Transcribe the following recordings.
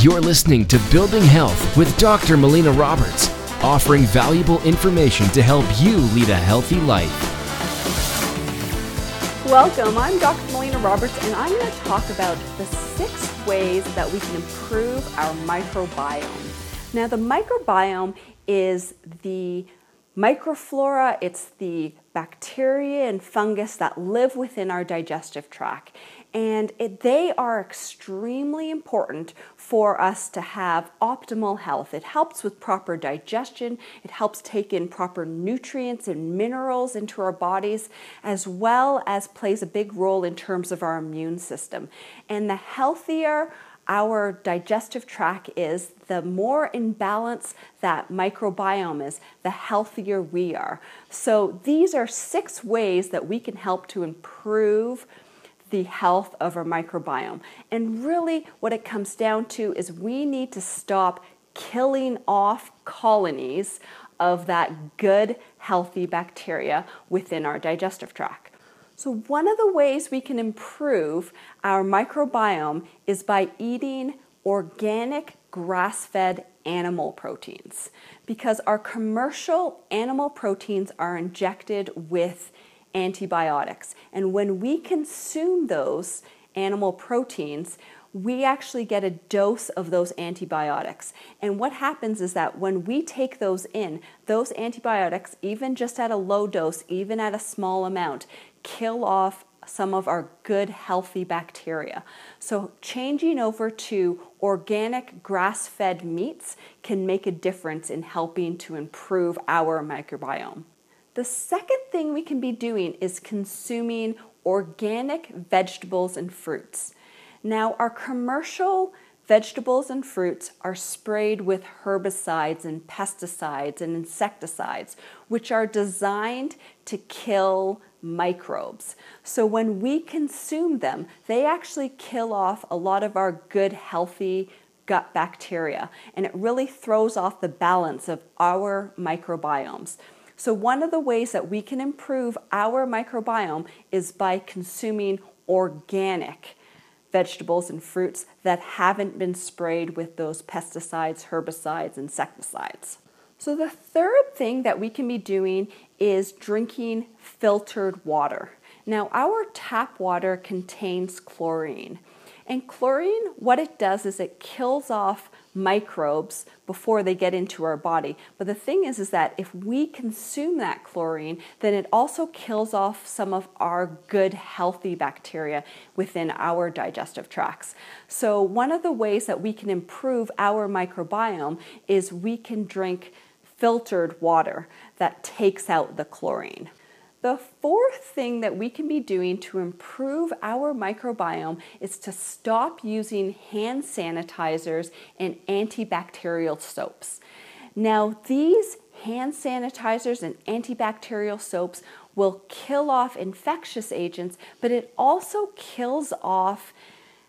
You're listening to Building Health with Dr. Melina Roberts, offering valuable information to help you lead a healthy life. Welcome, I'm Dr. Melina Roberts, and I'm going to talk about the six ways that we can improve our microbiome. Now, the microbiome is the microflora, it's the bacteria and fungus that live within our digestive tract and it, they are extremely important for us to have optimal health. It helps with proper digestion, it helps take in proper nutrients and minerals into our bodies, as well as plays a big role in terms of our immune system. And the healthier our digestive tract is, the more in balance that microbiome is, the healthier we are. So, these are six ways that we can help to improve the health of our microbiome. And really, what it comes down to is we need to stop killing off colonies of that good, healthy bacteria within our digestive tract. So, one of the ways we can improve our microbiome is by eating organic grass fed animal proteins because our commercial animal proteins are injected with antibiotics. And when we consume those animal proteins, we actually get a dose of those antibiotics. And what happens is that when we take those in, those antibiotics, even just at a low dose, even at a small amount, kill off some of our good, healthy bacteria. So, changing over to organic grass fed meats can make a difference in helping to improve our microbiome. The second thing we can be doing is consuming organic vegetables and fruits. Now, our commercial vegetables and fruits are sprayed with herbicides and pesticides and insecticides, which are designed to kill microbes. So when we consume them, they actually kill off a lot of our good, healthy gut bacteria, and it really throws off the balance of our microbiomes. So, one of the ways that we can improve our microbiome is by consuming organic vegetables and fruits that haven't been sprayed with those pesticides, herbicides, insecticides. So, the third thing that we can be doing is drinking filtered water. Now, our tap water contains chlorine. And chlorine, what it does is it kills off microbes before they get into our body. But the thing is is that if we consume that chlorine, then it also kills off some of our good healthy bacteria within our digestive tracts. So one of the ways that we can improve our microbiome is we can drink filtered water that takes out the chlorine. The fourth thing that we can be doing to improve our microbiome is to stop using hand sanitizers and antibacterial soaps. Now, these hand sanitizers and antibacterial soaps will kill off infectious agents, but it also kills off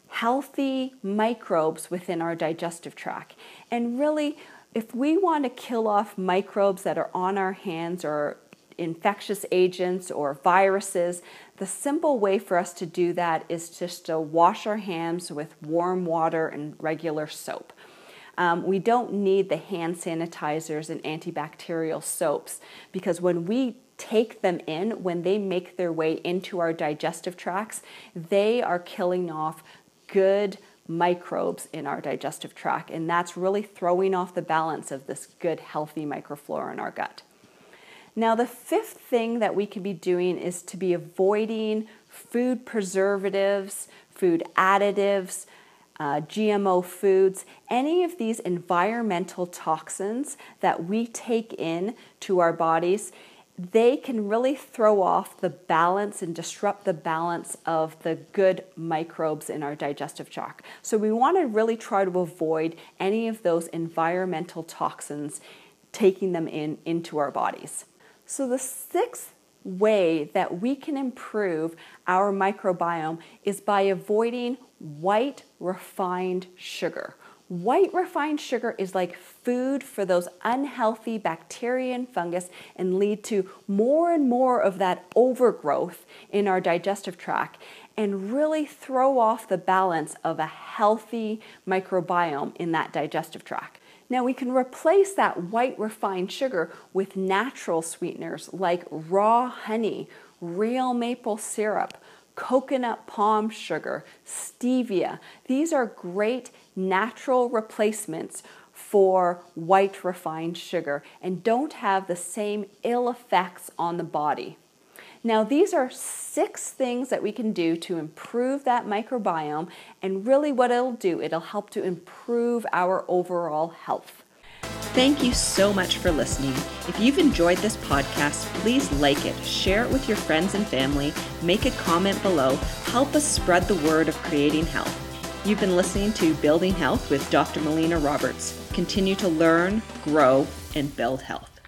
healthy microbes within our digestive tract. And really, if we want to kill off microbes that are on our hands or infectious agents or viruses, the simple way for us to do that is just to wash our hands with warm water and regular soap. Um, we don't need the hand sanitizers and antibacterial soaps because when we take them in, when they make their way into our digestive tracts, they are killing off good microbes in our digestive tract, and that's really throwing off the balance of this good, healthy microflora in our gut. Now, the fifth thing that we can be doing is to be avoiding food preservatives, food additives, uh, GMO foods, any of these environmental toxins that we take in to our bodies, they can really throw off the balance and disrupt the balance of the good microbes in our digestive tract. So we want to really try to avoid any of those environmental toxins taking them in into our bodies. So, the sixth way that we can improve our microbiome is by avoiding white refined sugar. White refined sugar is like food for those unhealthy bacteria and fungus and lead to more and more of that overgrowth in our digestive tract. and really throw off the balance of a healthy microbiome in that digestive tract. Now we can replace that white refined sugar with natural sweeteners like raw honey, real maple syrup, coconut palm sugar, stevia. These are great natural replacements for white refined sugar and don't have the same ill effects on the body. Now, these are six things that we can do to improve that microbiome, and really what it'll do, it'll help to improve our overall health. Thank you so much for listening. If you've enjoyed this podcast, please like it, share it with your friends and family, make a comment below, help us spread the word of creating health. You've been listening to Building Health with Dr. Melina Roberts. Continue to learn, grow, and build health.